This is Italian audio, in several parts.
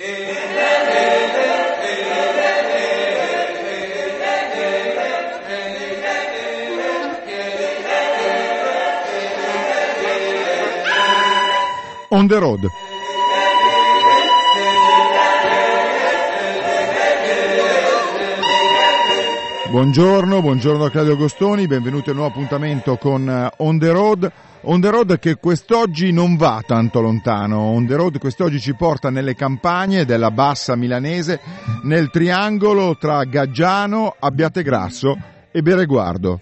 On the road. Buongiorno, buongiorno a Claudio Agostoni, benvenuti a un nuovo appuntamento con eh, On the Road. On the Road che quest'oggi non va tanto lontano, On the Road quest'oggi ci porta nelle campagne della bassa milanese, nel triangolo tra Gaggiano, Abbiategrasso e Bereguardo.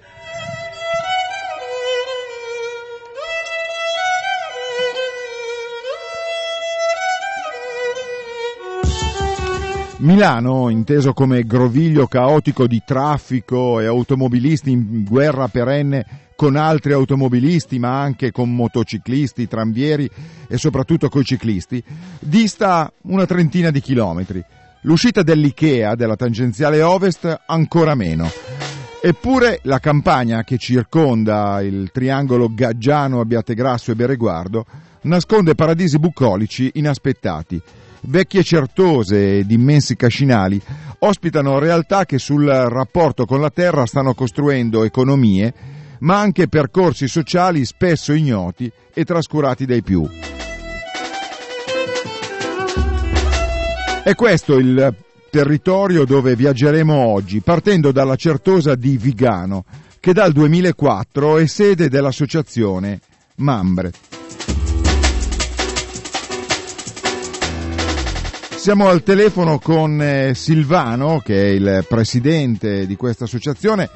Milano, inteso come groviglio caotico di traffico e automobilisti in guerra perenne con altri automobilisti, ma anche con motociclisti, tranvieri e soprattutto coi ciclisti, dista una trentina di chilometri. L'uscita dell'Ikea della tangenziale ovest ancora meno. Eppure la campagna che circonda il triangolo Gaggiano, Abbiategrasso e Bereguardo nasconde paradisi bucolici inaspettati vecchie certose ed immensi cascinali ospitano realtà che sul rapporto con la terra stanno costruendo economie, ma anche percorsi sociali spesso ignoti e trascurati dai più. È questo il territorio dove viaggeremo oggi, partendo dalla certosa di Vigano, che dal 2004 è sede dell'associazione Mambre. Siamo al telefono con eh, Silvano, che è il presidente di questa associazione.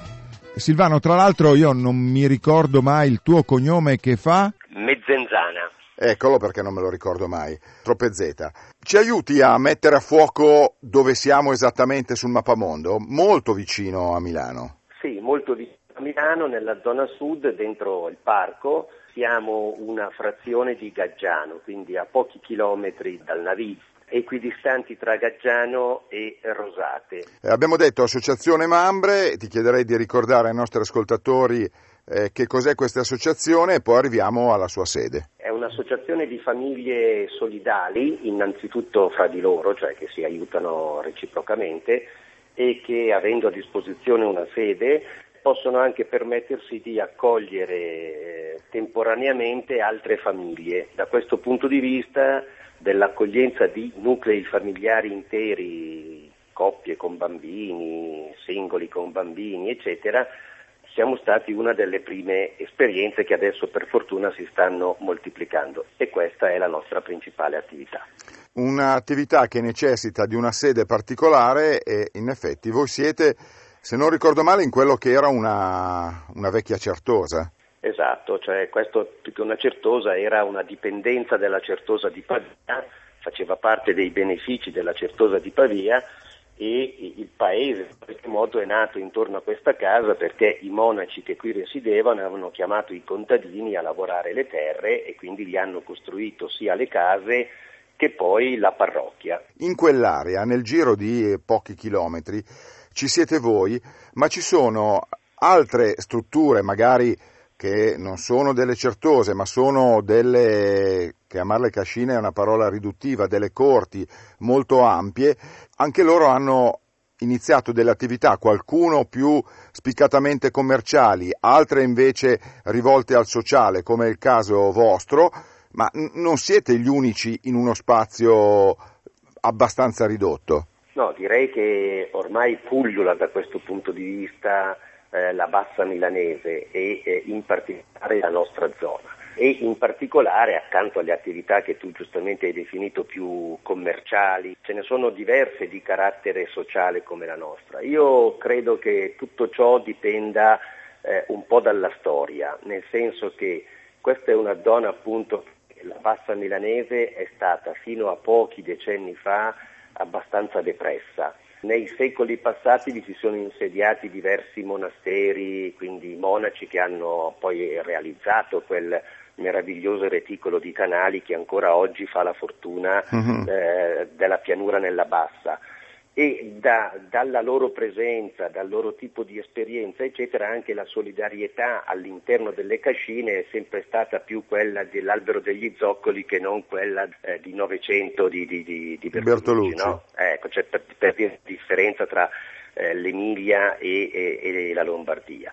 Silvano, tra l'altro io non mi ricordo mai il tuo cognome che fa? Mezzenzana. Eccolo perché non me lo ricordo mai. Troppe Z. Ci aiuti a mettere a fuoco dove siamo esattamente sul mappamondo? Molto vicino a Milano. Sì, molto vicino a Milano, nella zona sud, dentro il parco. Siamo una frazione di Gaggiano, quindi a pochi chilometri dal Navizio equidistanti tra Gaggiano e Rosate. Eh, abbiamo detto Associazione Mambre, ti chiederei di ricordare ai nostri ascoltatori eh, che cos'è questa associazione e poi arriviamo alla sua sede. È un'associazione di famiglie solidali, innanzitutto fra di loro, cioè che si aiutano reciprocamente e che avendo a disposizione una sede possono anche permettersi di accogliere eh, temporaneamente altre famiglie. Da questo punto di vista dell'accoglienza di nuclei familiari interi, coppie con bambini, singoli con bambini, eccetera, siamo stati una delle prime esperienze che adesso per fortuna si stanno moltiplicando e questa è la nostra principale attività. Un'attività che necessita di una sede particolare e in effetti voi siete, se non ricordo male, in quello che era una, una vecchia certosa. Esatto, cioè questo più che una certosa era una dipendenza della certosa di Pavia, faceva parte dei benefici della certosa di Pavia e il paese in qualche modo è nato intorno a questa casa perché i monaci che qui residevano avevano chiamato i contadini a lavorare le terre e quindi gli hanno costruito sia le case che poi la parrocchia. In quell'area, nel giro di pochi chilometri, ci siete voi, ma ci sono altre strutture, magari che non sono delle certose, ma sono delle, chiamarle cascine è una parola riduttiva, delle corti molto ampie, anche loro hanno iniziato delle attività, qualcuno più spiccatamente commerciali, altre invece rivolte al sociale, come il caso vostro, ma n- non siete gli unici in uno spazio abbastanza ridotto. No, direi che ormai pullula da questo punto di vista eh, la bassa milanese e eh, in particolare la nostra zona e in particolare accanto alle attività che tu giustamente hai definito più commerciali, ce ne sono diverse di carattere sociale come la nostra. Io credo che tutto ciò dipenda eh, un po' dalla storia, nel senso che questa è una zona appunto, la bassa milanese è stata fino a pochi decenni fa abbastanza depressa nei secoli passati vi si sono insediati diversi monasteri, quindi monaci che hanno poi realizzato quel meraviglioso reticolo di canali che ancora oggi fa la fortuna uh-huh. eh, della pianura nella bassa. E da, dalla loro presenza, dal loro tipo di esperienza, eccetera, anche la solidarietà all'interno delle cascine è sempre stata più quella dell'albero degli zoccoli che non quella eh, di Novecento di, di, di, di Bertolucci. Bertolucci. No? Ecco, c'è per, per dire differenza tra eh, l'Emilia e, e, e la Lombardia.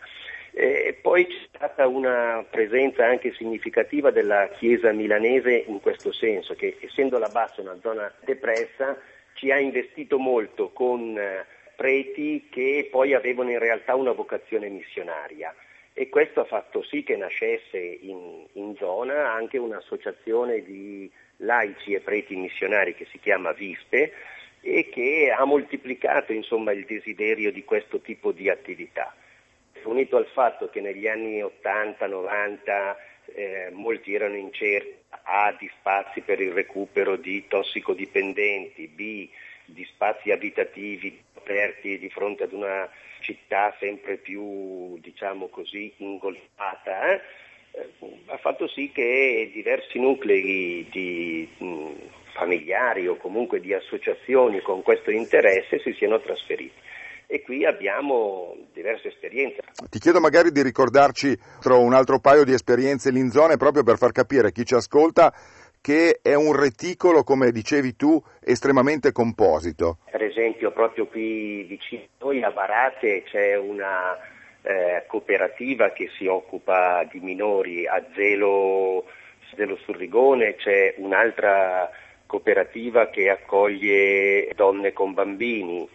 Eh, poi c'è stata una presenza anche significativa della Chiesa milanese in questo senso, che essendo la Bassa una zona depressa, ci ha investito molto con eh, preti che poi avevano in realtà una vocazione missionaria e questo ha fatto sì che nascesse in, in zona anche un'associazione di laici e preti missionari che si chiama Vispe e che ha moltiplicato insomma, il desiderio di questo tipo di attività. Unito al fatto che negli anni 80-90 eh, molti erano in cerca A di spazi per il recupero di tossicodipendenti, B di spazi abitativi aperti di fronte ad una città sempre più, diciamo così, ingolfata, eh? Eh, ha fatto sì che diversi nuclei di mh, familiari o comunque di associazioni con questo interesse si siano trasferiti e qui abbiamo diverse esperienze. Ti chiedo magari di ricordarci un altro paio di esperienze in zone proprio per far capire a chi ci ascolta che è un reticolo, come dicevi tu, estremamente composito. Per esempio, proprio qui vicino a noi a Barate c'è una eh, cooperativa che si occupa di minori, a Zelo, Zelo Surrigone c'è un'altra cooperativa che accoglie donne con bambini,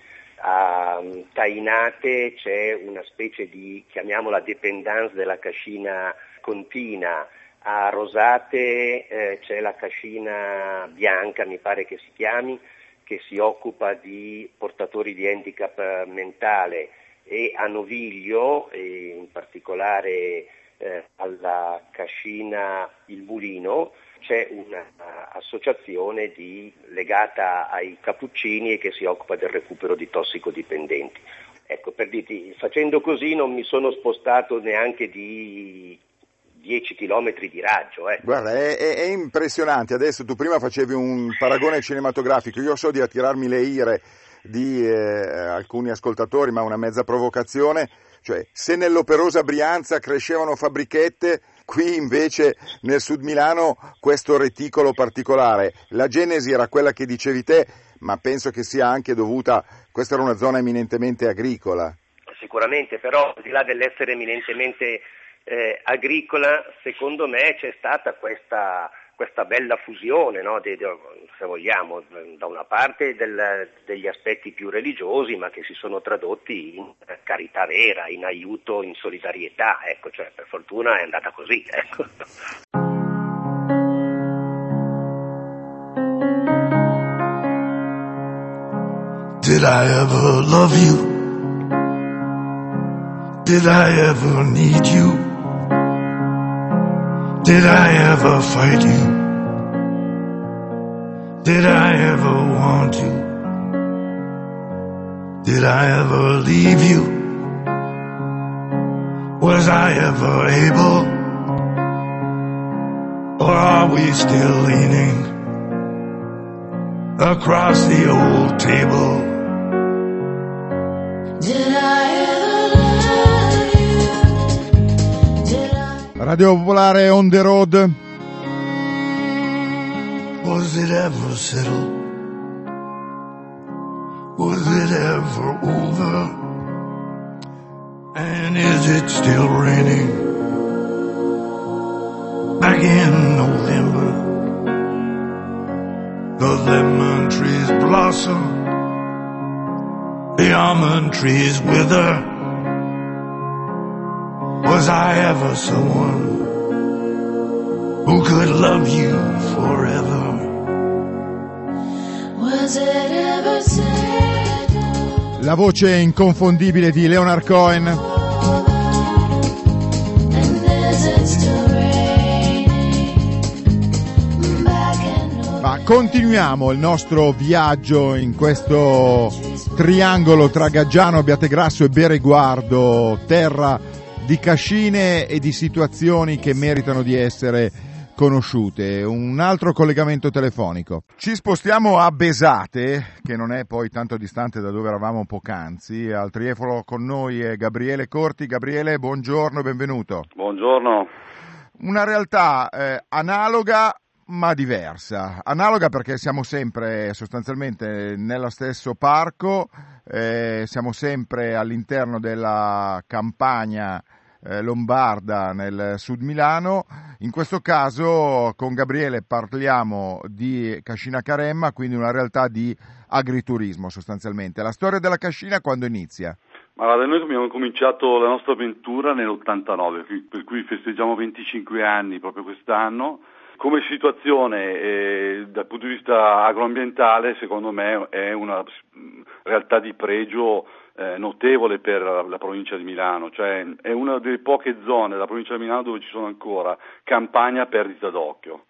a Tainate c'è una specie di, chiamiamola dependance della cascina contina, a Rosate eh, c'è la cascina bianca, mi pare che si chiami, che si occupa di portatori di handicap eh, mentale. E a Noviglio, e in particolare eh, alla cascina Il Mulino, c'è un'associazione di, legata ai cappuccini e che si occupa del recupero di tossicodipendenti. Ecco, per dirti, facendo così non mi sono spostato neanche di 10 km di raggio. Eh. Guarda, è, è, impressionante. Adesso tu prima facevi un paragone cinematografico, io so di attirarmi le ire di eh, alcuni ascoltatori, ma una mezza provocazione. Cioè, se nell'operosa Brianza crescevano fabbrichette, qui invece nel sud Milano questo reticolo particolare. La genesi era quella che dicevi te, ma penso che sia anche dovuta, questa era una zona eminentemente agricola. Sicuramente, però al di là dell'essere eminentemente eh, agricola, secondo me c'è stata questa, questa bella fusione, no, de, de, se vogliamo, da una parte del, degli aspetti più religiosi, ma che si sono tradotti in carità vera, in aiuto, in solidarietà, ecco, cioè, per fortuna è andata così. Ecco. Did I ever love you? Did I ever need you? Did I ever fight you? Did I ever want you? Did I ever leave you? Was I ever able? Or are we still leaning across the old table? Did I Radio Popolare on the road. Was it ever settled? Was it ever over? And is it still raining? Back in November, the lemon trees blossom, the almond trees wither. Was I ever someone who could love you forever? Was it ever said? La voce inconfondibile di Leonard Cohen. Ma continuiamo il nostro viaggio in questo triangolo tra Gaggiano, Abbiategrasso e Bereguardo, terra di cascine e di situazioni che meritano di essere conosciute. Un altro collegamento telefonico. Ci spostiamo a Besate, che non è poi tanto distante da dove eravamo poc'anzi. Al triefono con noi è Gabriele Corti. Gabriele, buongiorno e benvenuto. Buongiorno. Una realtà eh, analoga ma diversa. Analoga perché siamo sempre sostanzialmente nello stesso parco, eh, siamo sempre all'interno della campagna eh, lombarda nel sud Milano. In questo caso con Gabriele parliamo di Cascina Caremma, quindi una realtà di agriturismo sostanzialmente. La storia della Cascina quando inizia? Ma guarda, noi abbiamo cominciato la nostra avventura nell'89, per cui festeggiamo 25 anni proprio quest'anno come situazione eh, dal punto di vista agroambientale secondo me è una realtà di pregio eh, notevole per la provincia di Milano, cioè è una delle poche zone della provincia di Milano dove ci sono ancora campagna a perdita d'occhio.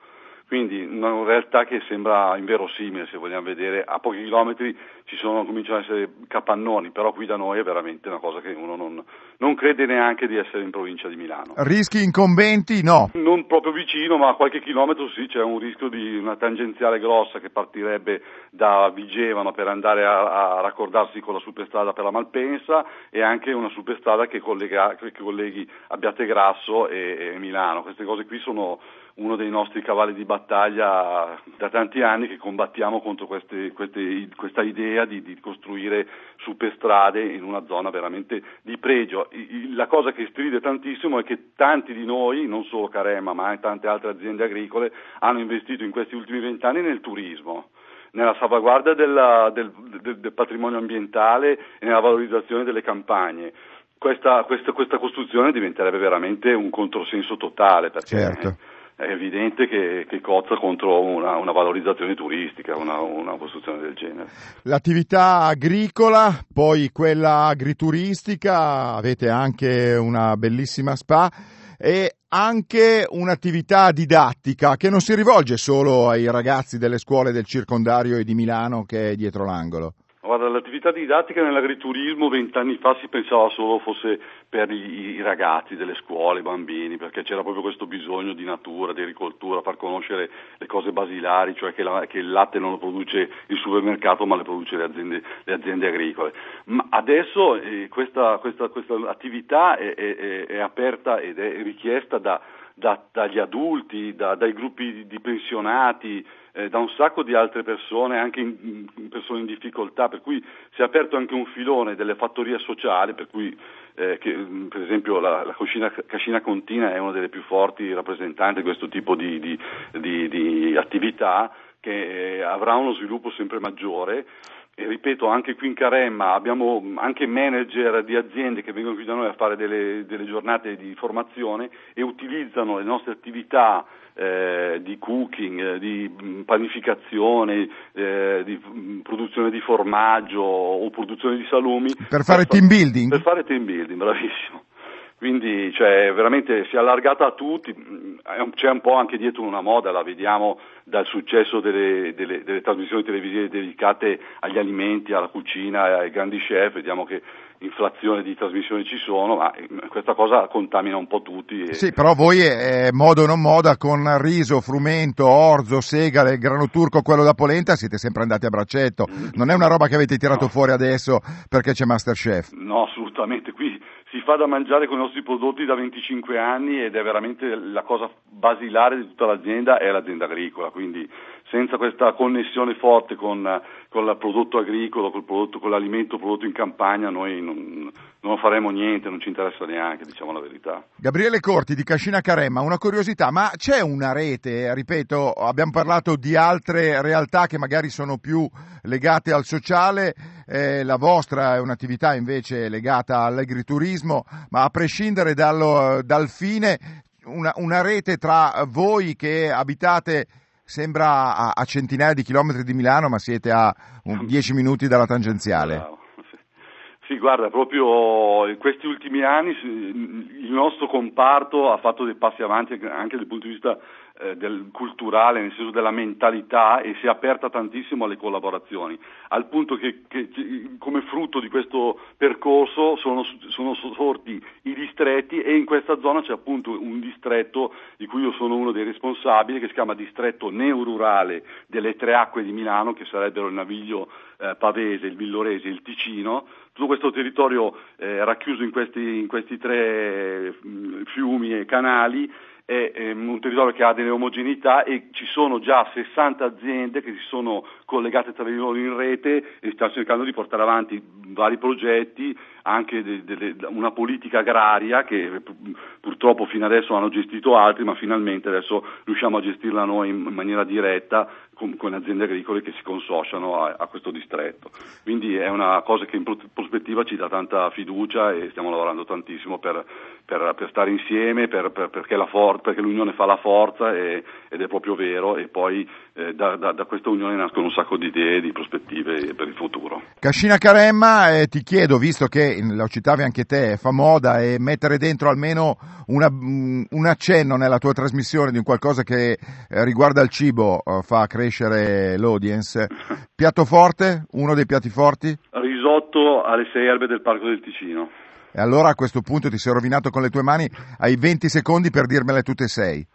Quindi una realtà che sembra inverosimile se vogliamo vedere, a pochi chilometri ci sono, cominciano ad essere capannoni, però qui da noi è veramente una cosa che uno non, non crede neanche di essere in provincia di Milano. Rischi incombenti? No. Non proprio vicino, ma a qualche chilometro sì, c'è un rischio di una tangenziale grossa che partirebbe da Vigevano per andare a, a raccordarsi con la superstrada per la Malpensa e anche una superstrada che, collega, che colleghi Abbiategrasso e, e Milano. Queste cose qui sono uno dei nostri cavalli di battaglia da tanti anni che combattiamo contro queste, queste, questa idea di, di, costruire superstrade in una zona veramente di pregio. La cosa che stride tantissimo è che tanti di noi, non solo Carema ma anche tante altre aziende agricole, hanno investito in questi ultimi vent'anni nel turismo nella salvaguardia della, del, del, del, patrimonio ambientale e nella valorizzazione delle campagne. Questa, questa, questa costruzione diventerebbe veramente un controsenso totale perché certo è evidente che, che cozza contro una, una valorizzazione turistica, una, una, costruzione del genere. L'attività agricola, poi quella agrituristica, avete anche una bellissima spa e anche un'attività didattica che non si rivolge solo ai ragazzi delle scuole del circondario e di Milano che è dietro l'angolo. Guarda, l'attività didattica nell'agriturismo vent'anni fa si pensava solo fosse per i, i, ragazzi delle scuole, i bambini, perché c'era proprio questo bisogno di natura, di agricoltura, far conoscere le cose basilari, cioè che, la, che il latte non lo produce il supermercato ma le produce le aziende, le aziende agricole. Ma adesso eh, questa, questa, questa, attività è, è, è, aperta ed è richiesta da, da, dagli adulti, da, dai gruppi di pensionati, eh, da un sacco di altre persone, anche in, in persone in difficoltà, per cui si è aperto anche un filone delle fattorie sociali, per cui eh, che, mm, per esempio la, la Cascina, Cascina, Contina è una delle più forti rappresentanti di questo tipo di, di, di, di attività che eh, avrà uno sviluppo sempre maggiore. E ripeto anche qui in Caremma abbiamo anche manager di aziende che vengono qui da noi a fare delle, delle giornate di formazione e utilizzano le nostre attività eh, di cooking, eh, di panificazione, eh, di mm, produzione di formaggio o produzione di salumi. Per fare per team building? Per fare team building, bravissimo. Quindi cioè, veramente si è allargata a tutti, mm, c'è un po' anche dietro una moda, la vediamo dal successo delle, delle, delle trasmissioni televisive dedicate agli alimenti, alla cucina, ai grandi chef, vediamo che inflazione di trasmissioni ci sono, ma eh, questa cosa contamina un po' tutti. E... Sì, però voi eh, modo o non moda con riso, frumento, orzo, segale, grano turco, quello da polenta siete sempre andati a braccetto. Mm. Non è una roba che avete tirato no. fuori adesso perché c'è Masterchef. No, assolutamente. Qui si fa da mangiare con i nostri prodotti da 25 anni ed è veramente la cosa basilare di tutta l'azienda è l'azienda agricola, quindi senza questa connessione forte con, con il prodotto agricolo, col prodotto, con l'alimento prodotto in campagna, noi non, non, faremo niente, non ci interessa neanche, diciamo la verità. Gabriele Corti di Cascina Caremma, una curiosità, ma c'è una rete, ripeto, abbiamo parlato di altre realtà che magari sono più legate al sociale, eh, la vostra è un'attività invece legata all'agriturismo, ma a prescindere dallo, dal fine, una, una rete tra voi che abitate sembra a, a, centinaia di chilometri di Milano, ma siete a 10 minuti dalla tangenziale. Sì, guarda, proprio in questi ultimi anni il nostro comparto ha fatto dei passi avanti anche dal punto di vista eh, del culturale, nel senso della mentalità e si è aperta tantissimo alle collaborazioni, al punto che, che come frutto di questo percorso sono, sono, sorti i distretti e in questa zona c'è appunto un distretto di cui io sono uno dei responsabili che si chiama distretto neorurale delle tre acque di Milano che sarebbero il Naviglio eh, Pavese, il Villorese il Ticino. Tutto questo territorio eh, racchiuso in questi, in questi tre mh, mm, fiumi e canali è, è un territorio che ha delle omogeneità e ci sono già 60 aziende che si sono collegate tra di loro in rete e stanno cercando di portare avanti vari progetti, anche de, de, de, una politica agraria che purtroppo fino adesso hanno gestito altri, ma finalmente adesso riusciamo a gestirla noi in maniera diretta con, con aziende agricole che si consociano a, a, questo distretto. Quindi è una cosa che in prospettiva ci dà tanta fiducia e stiamo lavorando tantissimo per, per, per stare insieme, per, perché, for- perché, l'unione fa la forza e, ed è proprio vero e poi eh, da, da, da, questa unione nascono un sacco di idee, di prospettive per il futuro. Cascina Caremma, eh, ti chiedo, visto che lo citavi anche te, fa moda e mettere dentro almeno una, un accenno nella tua trasmissione di un qualcosa che eh, riguarda il cibo eh, fa crescere l'audience. Piatto forte? Uno dei piatti forti? Risotto alle sei erbe del Parco del Ticino. E allora a questo punto ti sei rovinato con le tue mani, hai 20 secondi per dirmele tutte e sei.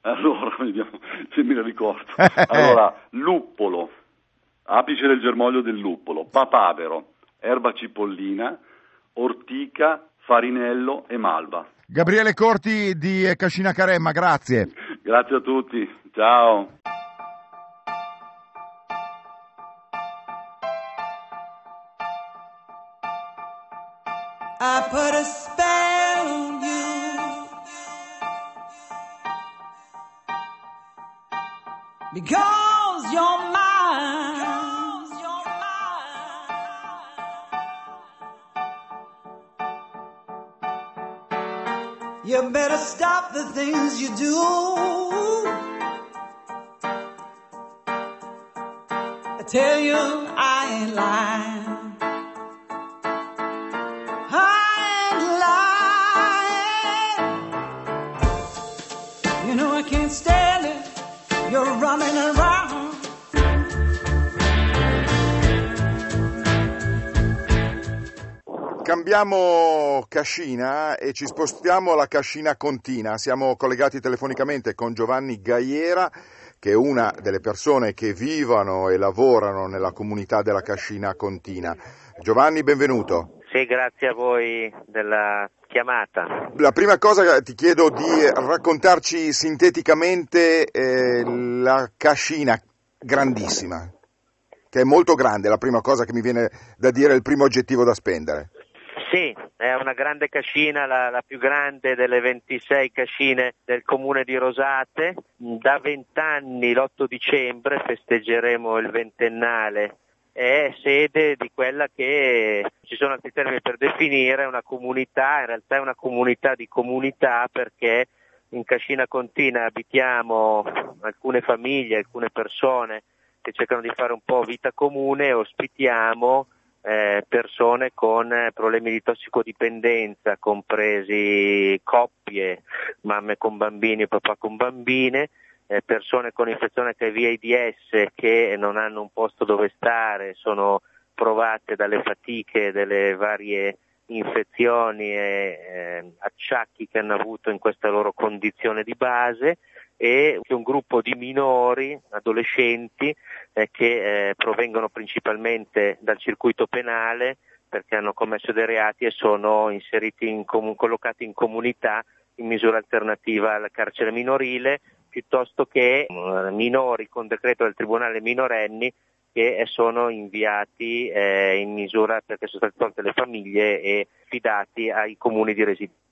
Allora, vediamo se me le ricordo. Allora, luppolo, apice del germoglio del luppolo, papavero, erba cipollina, ortica, farinello e malva. Gabriele Corti di Cascina Caremma, grazie. Grazie a tutti, ciao. I put a spell on you because you're mine. You better stop the things you do. I tell you, I ain't lying. Cambiamo cascina e ci spostiamo alla cascina Contina. Siamo collegati telefonicamente con Giovanni Gaiera, che è una delle persone che vivono e lavorano nella comunità della cascina Contina. Giovanni, benvenuto. Sì, grazie a voi della chiamata. La prima cosa ti chiedo di raccontarci sinteticamente eh, la cascina grandissima, che è molto grande, la prima cosa che mi viene da dire, il primo oggettivo da spendere. Sì, è una grande cascina, la, la, più grande delle 26 cascine del comune di Rosate. Da vent'anni, l'8 dicembre, festeggeremo il ventennale. È sede di quella che ci sono altri termini per definire, una comunità, in realtà è una comunità di comunità perché in Cascina Contina abitiamo alcune famiglie, alcune persone che cercano di fare un po' vita comune ospitiamo eh, persone con eh, problemi di tossicodipendenza, compresi coppie, mamme con bambini, papà con bambine, eh, persone con infezione HIV AIDS che non hanno un posto dove stare, sono provate dalle fatiche delle varie infezioni e eh, acciacchi che hanno avuto in questa loro condizione di base e un gruppo di minori, adolescenti, eh, che eh, provengono principalmente dal circuito penale perché hanno commesso dei reati e sono inseriti in com- collocati in comunità in misura alternativa al carcere minorile, piuttosto che eh, minori con decreto del Tribunale minorenni che sono inviati eh, in misura perché sono state tolte le famiglie e fidati ai comuni di residenza.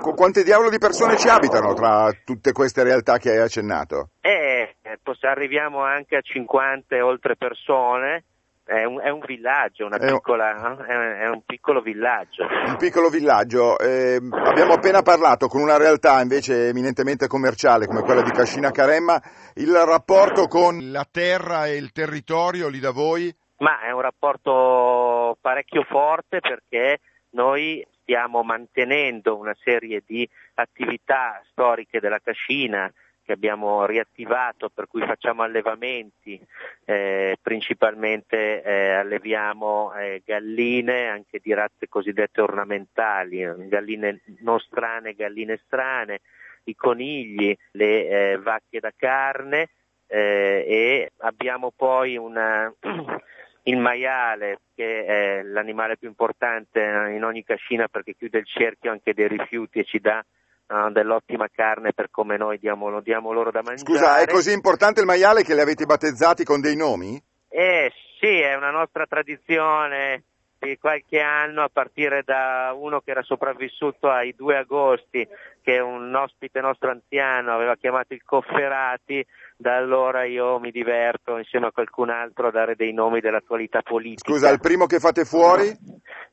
Con quante diavolo di persone ci abitano tra tutte queste realtà che hai accennato? Eh, arriviamo anche a 50 e oltre persone. È un, è un villaggio, una è, piccola, un, è un piccolo villaggio. Un piccolo villaggio. Eh, abbiamo appena parlato con una realtà invece eminentemente commerciale come quella di Cascina Caremma. Il rapporto con la terra e il territorio lì da voi? Ma è un rapporto parecchio forte perché noi stiamo mantenendo una serie di attività storiche della cascina che abbiamo riattivato, per cui facciamo allevamenti, eh, principalmente eh, alleviamo eh, galline anche di razze cosiddette ornamentali, galline non strane, galline strane, i conigli, le eh, vacche da carne eh, e abbiamo poi una, il maiale che è l'animale più importante in ogni cascina perché chiude il cerchio anche dei rifiuti e ci dà uh, dell'ottima carne per come noi diamo, diamo, loro da mangiare. Scusa, è così importante il maiale che li avete battezzati con dei nomi? Eh sì, è una nostra tradizione di qualche anno a partire da uno che era sopravvissuto ai due agosti che un ospite nostro anziano aveva chiamato il Cofferati, da allora io mi diverto insieme a qualcun altro a dare dei nomi dell'attualità politica. Scusa, il primo che fate fuori?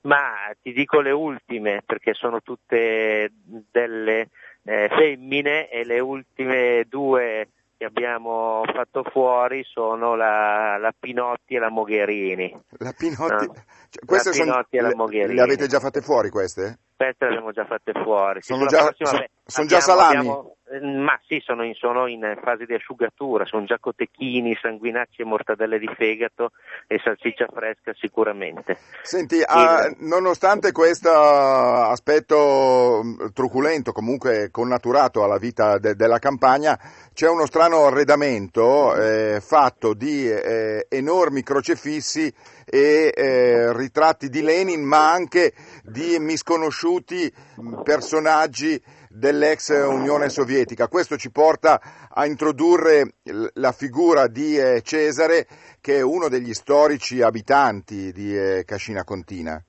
Ma ti dico le ultime perché sono tutte delle eh, femmine e le ultime due che abbiamo fatto fuori sono la, la Pinotti e la Mogherini. La Pinotti, no? cioè, la Pinotti sono, e la Mogherini. Le avete già fatte fuori queste? Queste le abbiamo già fatte fuori. Sono già, prossima, so, beh, sono già salami? Abbiamo, eh, ma sì, sono in, sono in, fase di asciugatura, sono già cotechini, sanguinacci e mortadelle di fegato e salsiccia fresca sicuramente. Senti, Il... ah, nonostante questo aspetto mm, truculento, comunque connaturato alla vita de- della campagna, c'è uno strano arredamento eh, fatto di eh, enormi crocefissi e eh, ritratti di Lenin, ma anche di misconosciuti mm, personaggi dell'ex Unione Sovietica. Questo ci porta a introdurre la figura di eh, Cesare, che è uno degli storici abitanti di eh, Cascina Contina.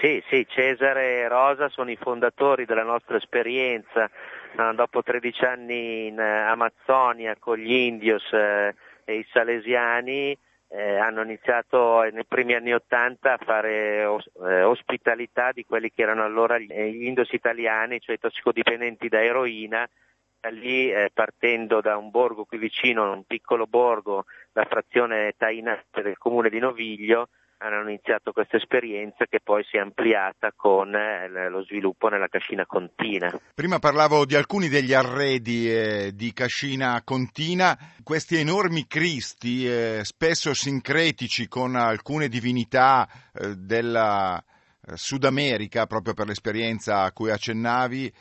Sì, sì, Cesare e Rosa sono i fondatori della nostra esperienza. Dopo 13 anni in eh, Amazzonia con gli indios e i salesiani, eh, hanno iniziato nei primi anni Ottanta a fare os- eh, ospitalità di quelli che erano allora gli, gli indos italiani, cioè i tossicodipendenti da eroina, da lì eh, partendo da un borgo qui vicino, un piccolo borgo, la frazione Tainate del comune di Noviglio, hanno iniziato questa esperienza che poi si è ampliata con eh, lo sviluppo nella Cascina Contina. Prima parlavo di alcuni degli arredi eh, di Cascina Contina, questi enormi cristi, eh, spesso sincretici con alcune divinità eh, della eh, Sud America, proprio per l'esperienza a cui accennavi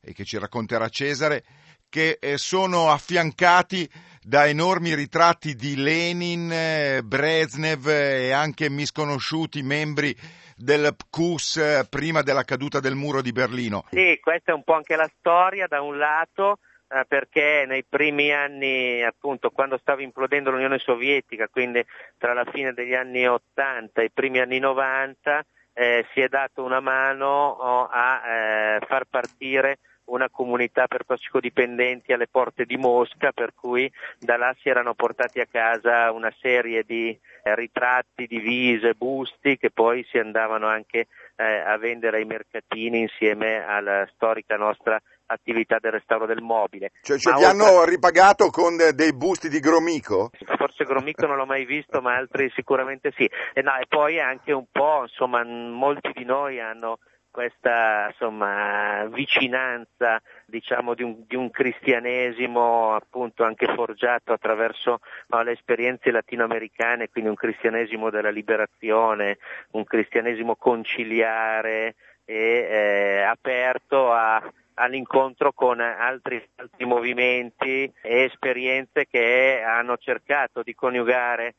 e che ci racconterà Cesare, che eh, sono affiancati da enormi ritratti di Lenin, eh, Brezhnev e anche misconosciuti membri del PQS eh, prima della caduta del muro di Berlino. Sì, questa è un po' anche la storia da un lato perché nei primi anni, appunto, quando stava implodendo l'Unione Sovietica, quindi tra la fine degli anni 80 e i primi anni 90, eh, si è dato una mano oh, a eh, far partire una comunità per tossicodipendenti alle porte di Mosca, per cui da là si erano portati a casa una serie di eh, ritratti, divise, busti che poi si andavano anche eh, a vendere ai mercatini insieme alla storica nostra attività del restauro del mobile. Cioè, cioè vi oltre... hanno ripagato con dei busti di Gromico? Forse Gromico non l'ho mai visto, ma altri sicuramente sì. E, no, e poi anche un po', insomma, molti di noi hanno questa insomma, vicinanza diciamo, di, un, di, un, cristianesimo appunto anche forgiato attraverso no, le esperienze latinoamericane, quindi un cristianesimo della liberazione, un cristianesimo conciliare e eh, aperto a, all'incontro con altri, altri movimenti e esperienze che hanno cercato di coniugare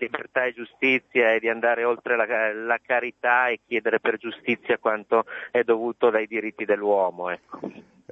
libertà e giustizia e di andare oltre la, la, carità e chiedere per giustizia quanto è dovuto dai diritti dell'uomo. Ecco.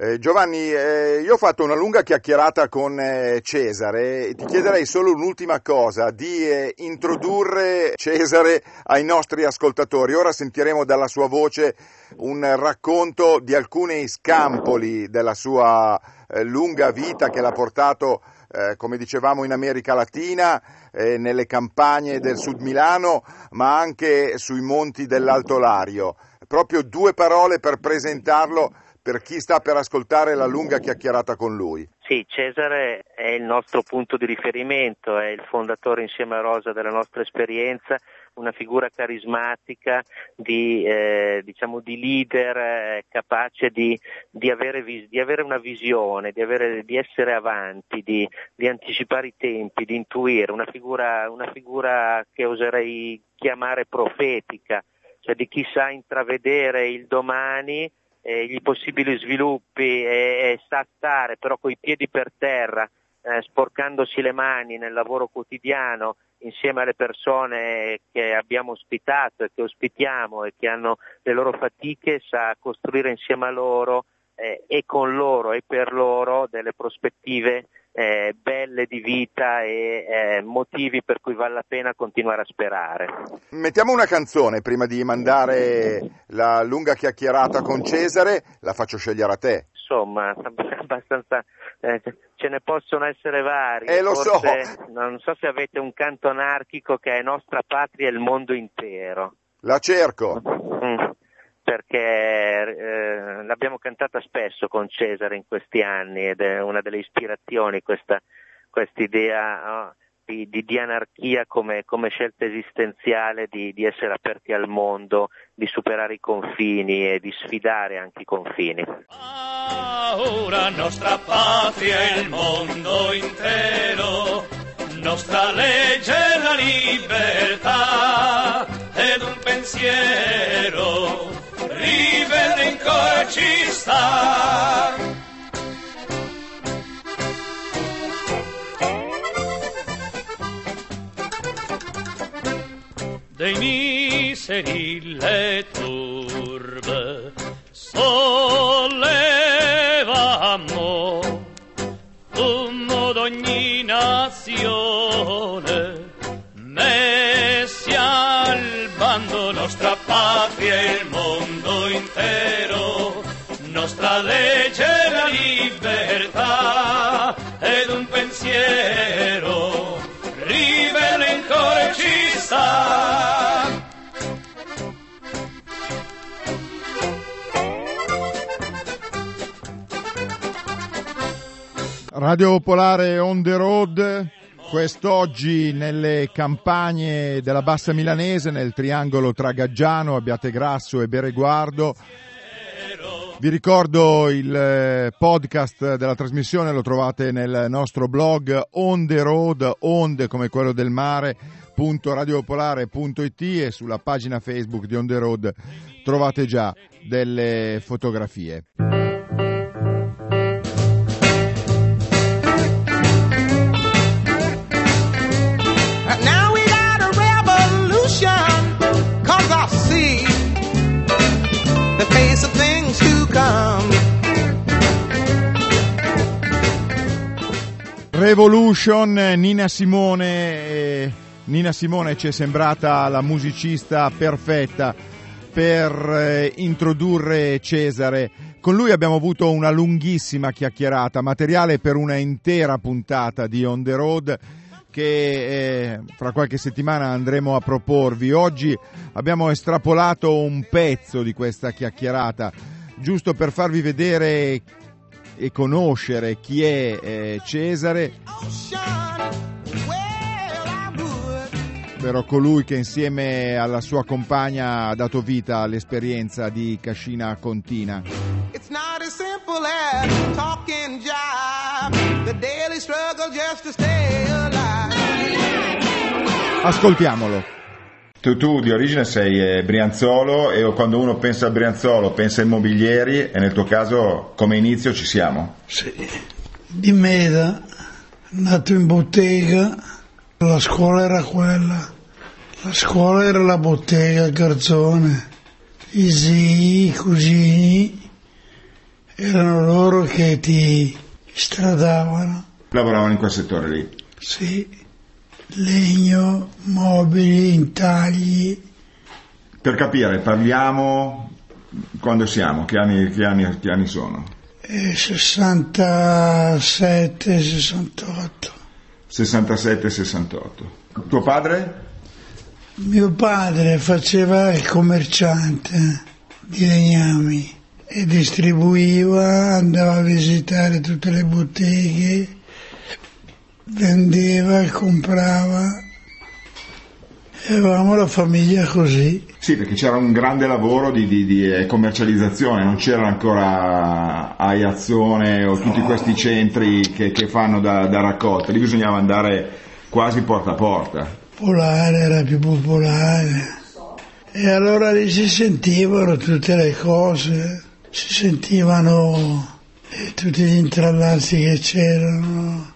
Eh, Giovanni, eh, io ho fatto una lunga chiacchierata con eh, Cesare e ti chiederei solo un'ultima cosa, di eh, introdurre Cesare ai nostri ascoltatori. Ora sentiremo dalla sua voce un racconto di alcuni scampoli della sua eh, lunga vita che l'ha portato eh, come dicevamo in America Latina, eh, nelle campagne del Sud Milano, ma anche sui monti dell'Alto Lario. Proprio due parole per presentarlo per chi sta per ascoltare la lunga chiacchierata con lui. Sì, Cesare è il nostro punto di riferimento, è il fondatore insieme a Rosa della nostra esperienza, una figura carismatica di, eh, diciamo, di leader eh, capace di, di, avere di, avere una visione, di, avere, essere avanti, di, anticipare i tempi, di intuire, una figura, una figura che oserei chiamare profetica, cioè di chi sa intravedere il domani eh, i possibili sviluppi e, e sa stare però coi piedi per terra, eh, sporcandosi le mani nel lavoro quotidiano insieme alle persone che abbiamo ospitato e che ospitiamo e che hanno le loro fatiche, sa costruire insieme a loro eh, e con loro e per loro delle prospettive eh, belle di vita e eh, motivi per cui vale la pena continuare a sperare. Mettiamo una canzone prima di mandare la lunga chiacchierata con Cesare, la faccio scegliere a te. Insomma, abbastanza, eh, ce ne possono essere vari. Eh, lo Forse, so. Non so se avete un canto anarchico che è nostra patria e il mondo intero. La cerco. Mm perché eh, l'abbiamo cantata spesso con Cesare in questi anni ed è una delle ispirazioni questa idea no, di, di, di, anarchia come, come, scelta esistenziale di, di, essere aperti al mondo, di superare i confini e di sfidare anche i confini. Ora nostra patria e il mondo intero, nostra legge è la libertà ed un pensiero ribelle ancora ci sta. Dei miseri le turbe sollevamo fumo d'ogni nazione messi al bando nostra patria e il mondo intero, nostra legge la libertà Radio Popolare on the road Quest'oggi nelle campagne della Bassa Milanese, nel triangolo tra Gaggiano, Abbiategrasso e Bereguardo. Vi ricordo il eh, podcast della trasmissione, lo trovate nel nostro blog On the Road, onde come quello del mare, radiopolare.it e sulla pagina Facebook di On the Road trovate già delle fotografie. Revolution, Nina Simone. Eh, Nina Simone ci è sembrata la musicista perfetta per eh, introdurre Cesare. Con lui abbiamo avuto una lunghissima chiacchierata, materiale per una intera puntata di On the Road che eh, fra qualche settimana andremo a proporvi. Oggi abbiamo estrapolato un pezzo di questa chiacchierata, giusto per farvi vedere e conoscere chi è eh, Cesare, però colui che insieme alla sua compagna ha dato vita all'esperienza di Cascina Contina. Ascoltiamolo. Tu, tu, di origine sei eh, Brianzolo e quando uno pensa a Brianzolo pensa ai mobilieri e nel tuo caso come inizio ci siamo? Sì, di Meda, nato in bottega, la scuola era quella, la scuola era la bottega Garzone, i zii, i cugini, erano loro che ti stradavano. Lavoravano in quel settore lì? Sì legno, mobili, intagli. Per capire, parliamo quando siamo, che anni, che anni, che anni sono? Eh, 67, 68. 67, 68. Tuo padre? Mio padre faceva il commerciante di legnami e distribuiva, andava a visitare tutte le botteghe vendeva e comprava avevamo la famiglia così. Sì, perché c'era un grande lavoro di, di, di eh, commercializzazione, non c'era ancora Aiazzone o tutti questi centri che, che fanno da, da raccolta, lì bisognava andare quasi porta a porta. Polare era più popolare. E allora lì si sentivano tutte le cose, si sentivano eh, tutti gli intrallazzi che c'erano,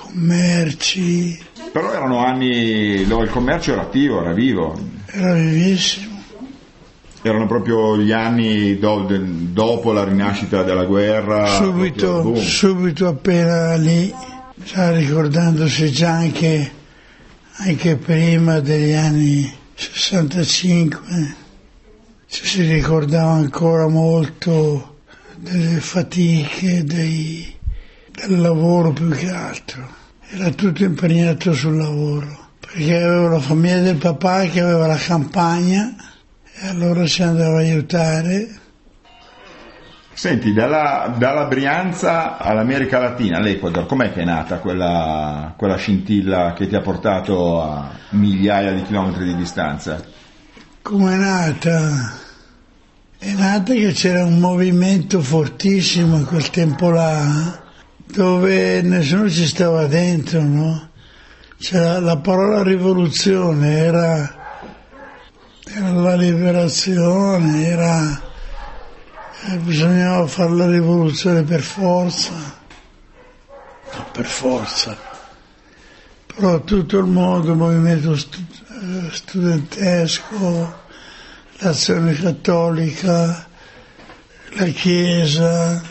commerci, Però erano anni dove il commercio era attivo, era vivo, era vivissimo. erano proprio gli anni do- dopo la rinascita della guerra. subito, subito appena lì, già ricordandosi già anche, anche prima degli anni 65, ci si ricordava ancora molto delle fatiche, dei- del lavoro più che altro. Era tutto impegnato sul lavoro, perché avevo la famiglia del papà che aveva la campagna e allora si andava a aiutare Senti, dalla, dalla Brianza all'America Latina, all'Ecuador, com'è che è nata quella, quella scintilla che ti ha portato a migliaia di chilometri di distanza? Come è nata? È nata che c'era un movimento fortissimo in quel tempo là, dove nessuno ci stava dentro, no? C'era la parola rivoluzione, era, era la liberazione, era, eh, bisognava fare la rivoluzione per forza, no, per forza però tutto il mondo, il movimento eh, studentesco, l'azione cattolica, la Chiesa,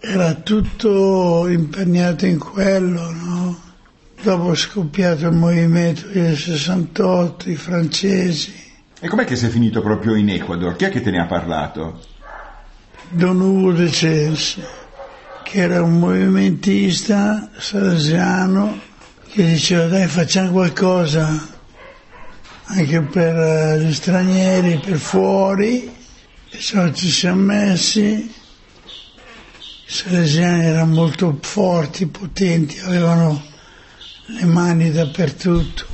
era tutto impegnato in quello, no? Dopo è scoppiato il movimento del 68, i francesi, E com'è che sei finito proprio in Ecuador? Chi è che te ne ha parlato? Don Ugo De Censi, che era un movimentista salesiano che diceva dai facciamo qualcosa anche per eh, gli stranieri, per fuori, e cioè ci siamo messi, salesiani erano molto forti, potenti, avevano le mani dappertutto.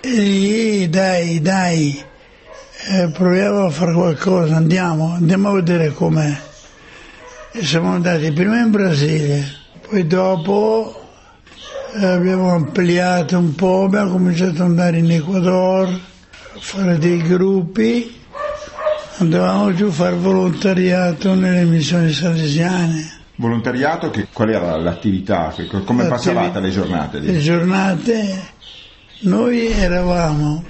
E dai, dai, eh, proviamo a fare qualcosa, andiamo, andiamo a vedere com'è. E siamo andati prima in Brasile, poi dopo eh, abbiamo ampliato un po', abbiamo cominciato ad andare in Ecuador, a fare dei gruppi, andavamo giù a fare volontariato nelle missioni salesiane. Volontariato, che, qual era l'attività? Come L'attivi- passavate le giornate Le lì? giornate, noi eravamo,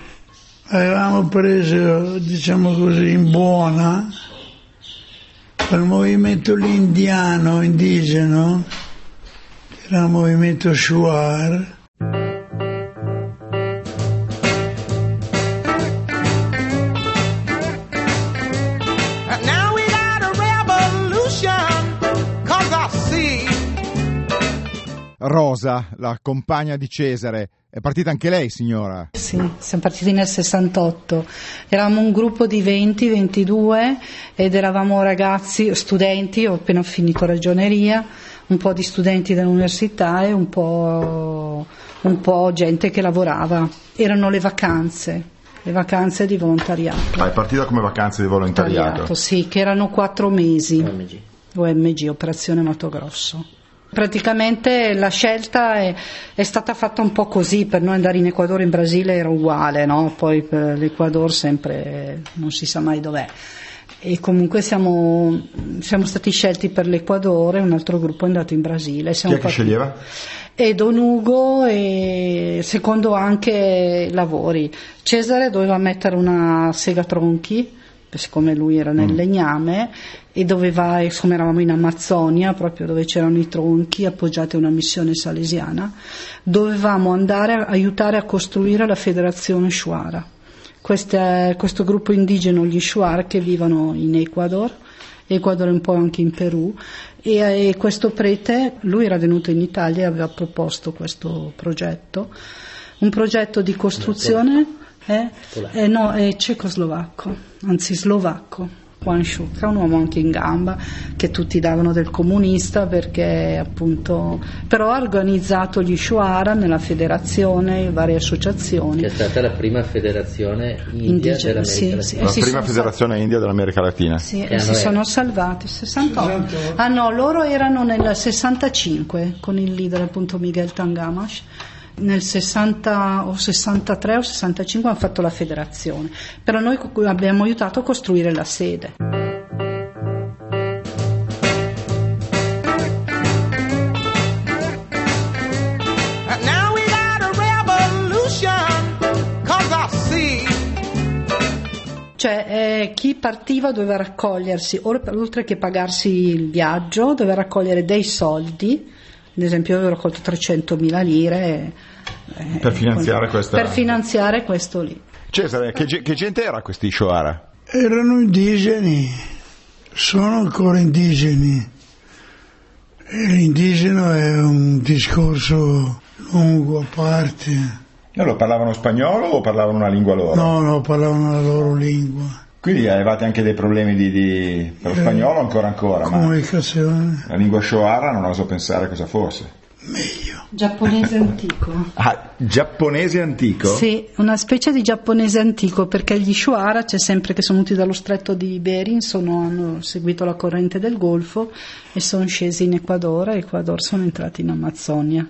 avevamo preso, diciamo così, in buona quel movimento lì indiano, indigeno, che era il movimento Shuar, Rosa, la compagna di Cesare, è partita anche lei, signora? Sì, siamo partiti nel 68. Eravamo un gruppo di 20-22 ed eravamo ragazzi, studenti, ho appena finito ragioneria, un po' di studenti dell'università e un po', un po' gente che lavorava. Erano le vacanze, le vacanze di volontariato. Ah, è partita come vacanze di volontariato. Sì, che erano quattro mesi. OMG, Operazione Mato Grosso. Praticamente la scelta è, è stata fatta un po' così, per noi andare in Ecuador e in Brasile era uguale, no? poi per l'Ecuador sempre non si sa mai dov'è. E comunque siamo, siamo stati scelti per l'Ecuador e un altro gruppo è andato in Brasile. Chi Siamo è che partiti- sceglieva? e Don Ugo e secondo anche lavori. Cesare doveva mettere una sega tronchi, siccome lui era nel legname, e doveva, siccome eravamo in Amazzonia, proprio dove c'erano i tronchi appoggiati a una missione salesiana, dovevamo andare a aiutare a costruire la federazione Shuara. Queste- questo gruppo indigeno, gli Shuar, che vivono in Ecuador, Ecuador e un po' anche in Perù, e, e questo prete, lui era venuto in Italia e aveva proposto questo progetto, un progetto di costruzione, eh? Eh, no, è cecoslovacco, anzi slovacco. Juan Sciucca, un uomo anche in gamba, che tutti davano del comunista perché appunto, però ha organizzato gli Shuara nella federazione, varie associazioni. Che è stata la prima federazione india Indigena, dell'America sì, Latina. sì. La si prima sono federazione india dell'America Latina. Sì, e si sono salvati, 68. Ah no, loro erano nel 65 con il leader appunto Miguel Tangamash. Nel 60 o 63 o 65 hanno fatto la federazione, però noi abbiamo aiutato a costruire la sede. Cioè, eh, chi partiva doveva raccogliersi, oltre che pagarsi il viaggio, doveva raccogliere dei soldi, ad esempio io avevo raccolto 300.000 lire. eh, Per finanziare con- questa- Per finanziare questo lì. Cesare, che, che gente era questi Shoara? Erano indigeni, sono ancora indigeni. E l'indigeno è un discorso lungo a parte. Loro parlavano spagnolo o parlavano una lingua loro? No, no, parlavano la loro lingua. Quindi avevate anche dei problemi di, di- per lo spagnolo ancora ancora, ma Comunicazione, la lingua Shoara non oso pensare cosa fosse. meglio. Giapponese antico. Ah, giapponese antico? Sì, una specie di giapponese antico perché gli Shuara c'è sempre che sono venuti dallo stretto di Bering, sono- hanno seguito la corrente del Golfo e sono scesi in Ecuador e Ecuador sono entrati in Amazzonia.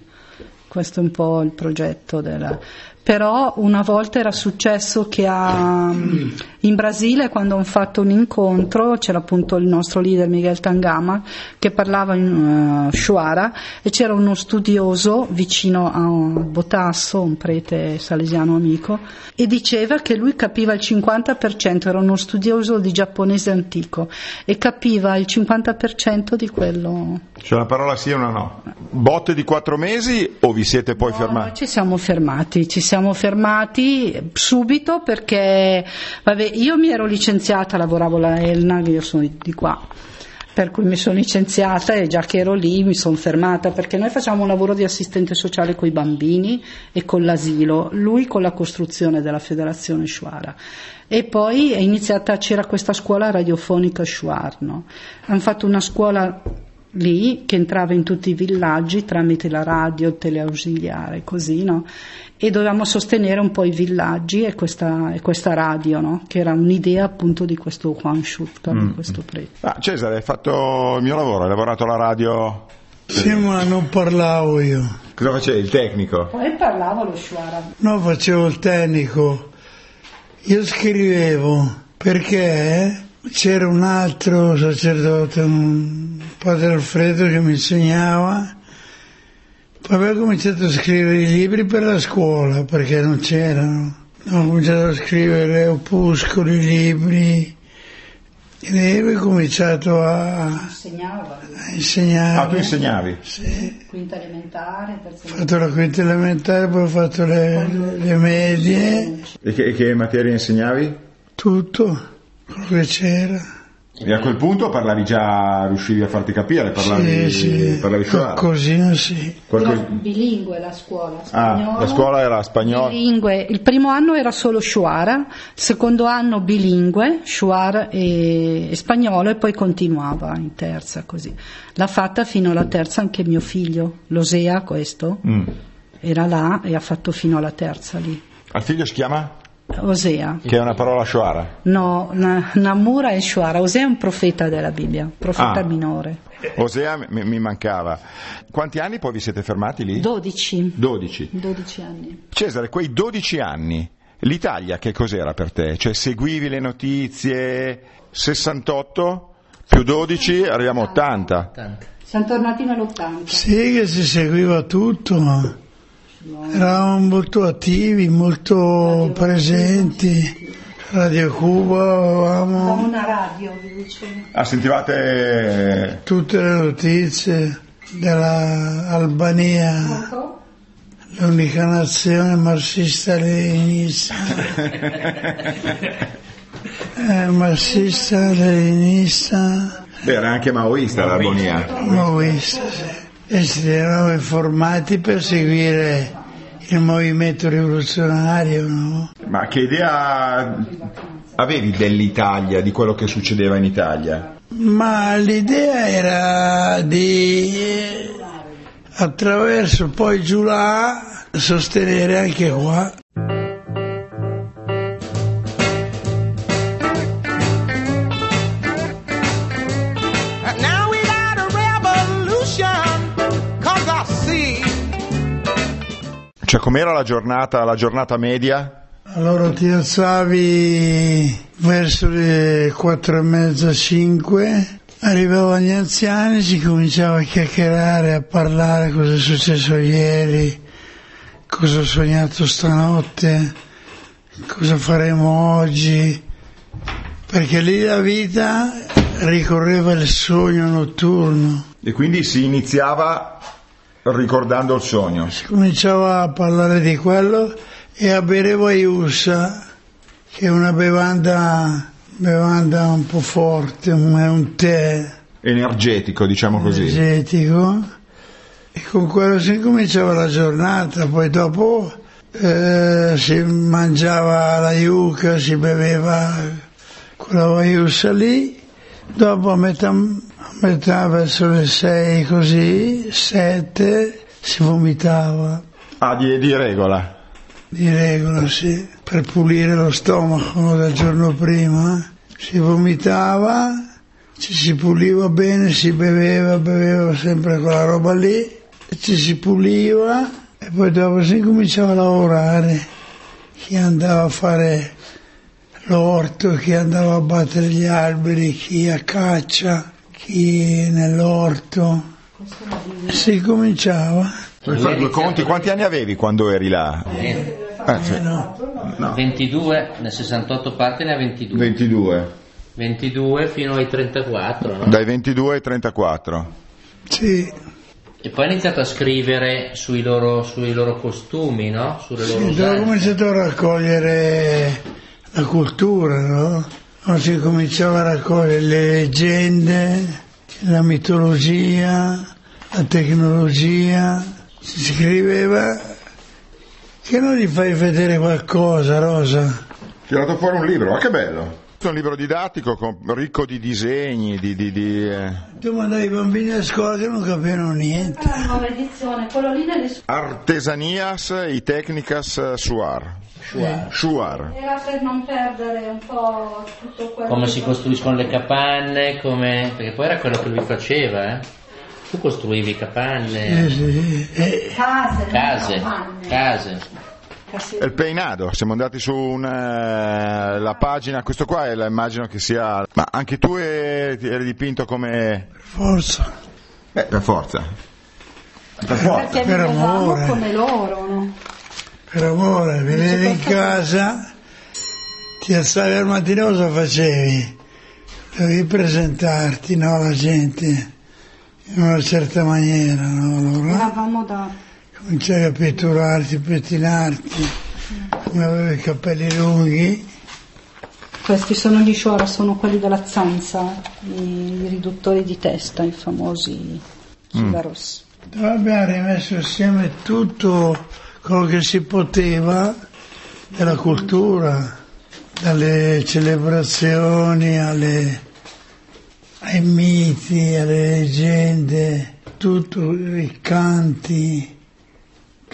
Questo è un po' il progetto della... Però una volta era successo che a- in Brasile quando hanno fatto un incontro c'era appunto il nostro leader Miguel Tangama che parlava in eh, Shuara e c'era uno studioso vicino a Botasso, un prete salesiano amico, e diceva che lui capiva il 50%, era uno studioso di giapponese antico e capiva il 50% di quello C'è una parola sì e una no. Botte di quattro mesi o vi siete poi No, fermati? noi ci siamo fermati, ci siamo fermati subito perché vabbè, io mi ero licenziata, lavoravo alla Elna, io sono di- di qua. Per cui mi sono licenziata e già che ero lì mi sono fermata perché noi facciamo un lavoro di assistente sociale con i bambini e con l'asilo, lui con la costruzione della federazione Shuara. E poi è iniziata, c'era questa scuola radiofonica Shuar, no? Hanno fatto una scuola lì che entrava in tutti i villaggi tramite la radio, il teleausiliare, così, no? E dovevamo sostenere un po' i villaggi e questa, e questa radio, no? Che era un'idea appunto di questo Juan Schutka, di questo prete. Ah, Cesare, hai fatto il mio lavoro, hai lavorato alla radio. Sì, ma non parlavo io. Cosa facevi? Il tecnico? Poi parlavo lo Shuara. No, facevo il tecnico. Io scrivevo perché c'era un altro sacerdote, un padre Alfredo che mi insegnava. Poi avevo cominciato a scrivere i libri per la scuola perché non c'erano. Ho cominciato a scrivere opuscoli, libri. E poi ho cominciato a, Insegnava, a insegnare. Ah, tu insegnavi? Sì. quinta elementare, terza Ho fatto la quinta elementare, poi ho fatto le, le medie, E che, che materie insegnavi? tutto quello che c'era. E a quel punto parlavi già, riuscivi a farti capire, parlavi, sì, sì, parlavi qualcosina sì. Era bilingue la scuola, Ah, spagnolo. la scuola era spagnola. Bilingue. Il primo anno era solo Shuara, il secondo anno bilingue, Shuara e, e spagnolo e poi continuava in terza così. L'ha fatta fino alla terza anche mio figlio, Losea questo, Mm. era là e ha fatto fino alla terza lì. Al figlio si chiama? Osea. Che è una parola Shoara. No, Na- Namura e Shuara. Osea è un profeta della Bibbia, profeta Ah. minore. Osea mi, mi mancava. Quanti anni poi vi siete fermati lì? 12. 12. 12 anni. Cesare, quei 12 anni, l'Italia che cos'era per te? Cioè seguivi le notizie 68 più 12 arriviamo a 80. Tante. Siamo tornati nell'80. Sì che si seguiva tutto, ma eravamo molto attivi, molto presenti. Radio Cuba avevamo una radio, vi dicevo. Ah, sentivate tutte le notizie dell'Albania, l'unica nazione marxista-leninista. Eh, marxista-leninista. Beh, era anche maoista l'Albonia. maoista, sì. E ci eravamo informati per seguire il movimento rivoluzionario, no? Ma che idea avevi dell'Italia, di quello che succedeva in Italia? Ma l'idea era di eh, attraverso poi giù là sostenere anche qua. Cioè com'era la giornata, la giornata media? Allora ti alzavi verso le quattro e mezza, cinque, arrivavano gli anziani, si cominciava a chiacchierare, a parlare cosa è successo ieri, cosa ho sognato stanotte, cosa faremo oggi, perché lì la vita ricorreva il sogno notturno. E quindi si iniziava ricordando il sogno. Si cominciava a parlare di quello e a bere Vaiusa, che è una bevanda, bevanda un po' forte, è un tè Energetico, diciamo così. energetico. E con quello si cominciava la giornata, poi dopo eh, si mangiava la yuca, si beveva quella Vaiusa lì, dopo a metà, metà verso le sei così, sette, si vomitava. Ah, di, di regola. Di regola, sì, per pulire lo stomaco dal giorno prima. Si vomitava, ci si puliva bene, si beveva, beveva sempre quella roba lì, ci si puliva e poi dopo si cominciava a lavorare. Chi andava a fare l'orto, chi andava a battere gli alberi, chi a caccia, chi nell'orto. Si cominciava. Per fare due conti, quanti anni avevi quando eri là? Eh, Eh, sì. No. 22, nel 68 parte ne ha 22. 22. 22 fino ai 34, no? Dai 22 ai 34. Sì, E poi ha iniziato a scrivere sui loro, sui loro costumi, no? Sulle loro Sì, dove ho cominciato a raccogliere la cultura, no? Quando si cominciava a raccogliere le leggende, la mitologia, la tecnologia, si scriveva che non gli fai vedere qualcosa, Rosa. Ti ho dato fuori un libro, ma che bello! È un libro didattico con- ricco di disegni, di... di- di, eh, Tu mandavi i bambini a scuola che non capivano niente. La nuova edizione, quello lì nelle Artesanias y técnicas suar. Shuar. Shuar. Era per non perdere un po' tutto quello Come si costruiscono le capanne, come... perché poi era quello che lui faceva, eh? Tu costruivi Eh, capanne, sì, eh, Case, case, capanne. case. Case- Il peinado, siamo andati su una, la pagina, questo qua è, la- immagino che sia... Ma anche tu eri, eri dipinto come... forza. Beh, per forza. Per forza. Perché Per amore. come loro, no? Per amore, venevi in casa, ti alzavi al mattino cosa facevi? Dovevi presentarti no, alla gente in una certa maniera, no? Allora Eravamo da... cominciavi a pitturarti, pettinarti, come avevi i capelli lunghi, Questi sono gli Shuara, sono quelli della zanza, i, riduttori di testa, i famosi Kivaros. dove abbiamo rimesso insieme tutto quello che si poteva della cultura, dalle celebrazioni alle, ai miti, alle leggende, tutto, i canti,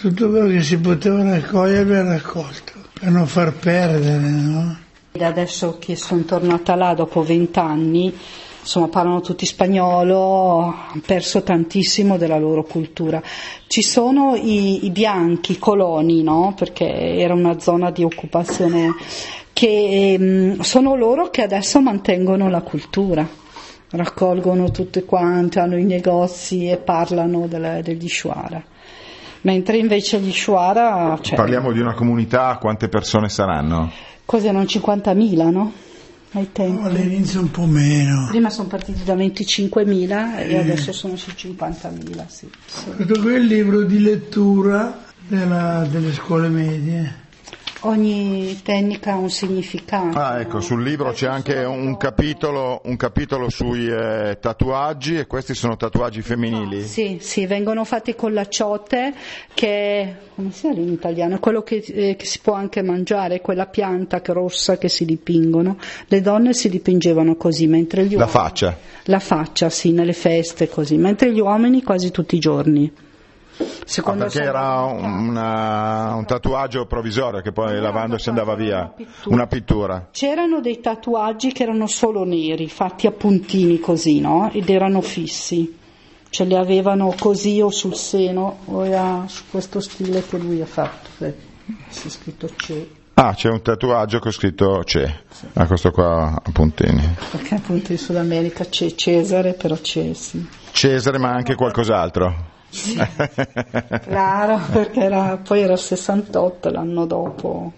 tutto quello che si poteva raccogliere abbiamo raccolto, per non far perdere, no? Adesso che sono tornata là dopo vent'anni, insomma parlano tutti spagnolo, hanno perso tantissimo della loro cultura. Ci sono i, i bianchi, i coloni, no? Perché era una zona di occupazione che ehm, sono loro che adesso mantengono la cultura, raccolgono tutte quante, hanno i negozi e parlano delle- degli Shuara. Mentre invece gli Shuara, cioè, Parliamo di una comunità, quante persone saranno? cos'erano 50.000, no? Ai tempi. All'inizio un po' meno. Prima sono partiti da 25.000 e adesso sono su 50.000, sì. sì. Questo qui è il libro di lettura della- delle scuole medie. Ogni tecnica ha un significato. Ah, ecco, sul libro c'è anche un capitolo, un capitolo sui eh, tatuaggi e questi sono tatuaggi femminili. Sì, sì, vengono fatti con la ciote che, come si chiama in italiano? Quello che, eh, che si può anche mangiare, quella pianta rossa che si dipingono. Le donne si dipingevano così, mentre gli La uomini... faccia. La faccia, sì, nelle feste così, mentre gli uomini quasi tutti i giorni. Ah, Secondo perché sono- era una- un tatuaggio provvisorio che poi lavando si andava via, pittura. una pittura. C'erano dei tatuaggi che erano solo neri, fatti a puntini così, no? Ed erano fissi. Ce li avevano così o sul seno o era su questo stile che lui ha fatto. Si è scritto c'è, Ah, c'è un tatuaggio che ho scritto c'è, ah, questo qua a puntini. perché appunto in Sud America c'è Cesare, però c'è sì. Cesare ma anche qualcos'altro. Claro, perché era, poi era il 68 l'anno dopo.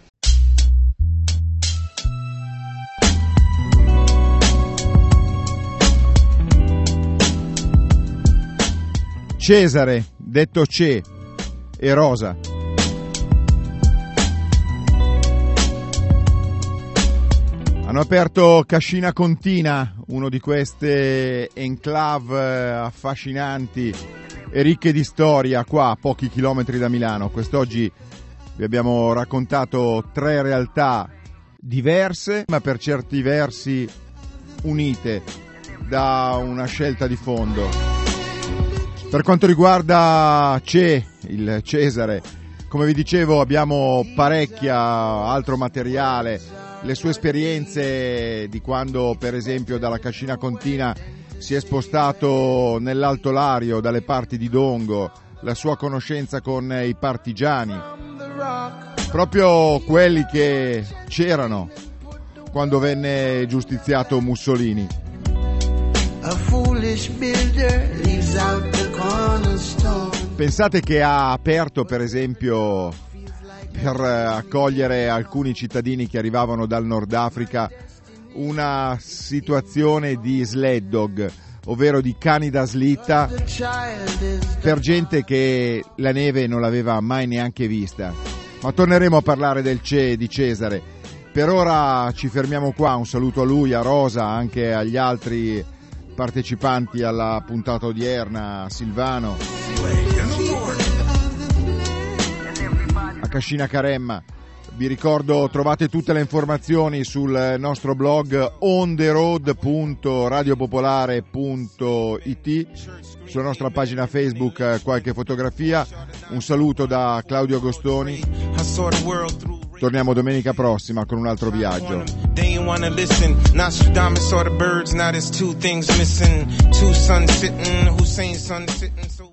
Cesare, detto Ce, e Rosa. Hanno aperto Cascina Contina, uno di queste enclave eh, affascinanti e ricche di storia, qua a pochi chilometri da Milano. Quest'oggi vi abbiamo raccontato tre realtà diverse, ma per certi versi unite da una scelta di fondo. Per quanto riguarda Ce, il Cesare, come vi dicevo abbiamo parecchia altro materiale, le sue esperienze di quando per esempio dalla Cascina Contina si è spostato nell'Alto Lario dalle parti di Dongo, la sua conoscenza con i partigiani, proprio quelli che c'erano quando venne giustiziato Mussolini. Pensate che ha aperto per esempio per eh, accogliere alcuni cittadini che arrivavano dal Nord Africa una situazione di sled dog, ovvero di cani da slitta per gente che la neve non l'aveva mai neanche vista. Ma torneremo a parlare del CE di Cesare. Per ora ci fermiamo qua, un saluto a lui, a Rosa, anche agli altri partecipanti alla puntata odierna, a Silvano, Cascina Caremma. Vi ricordo, trovate tutte le informazioni sul nostro blog ontherod.radiopopolare.it, sulla nostra pagina Facebook eh, qualche fotografia. Un saluto da Claudio Agostoni. Torniamo domenica prossima con un altro viaggio. They ain't wanna listen. Nostradamus saw the birds, now there's two things missing. Two suns sitting, Hussein's son sitting.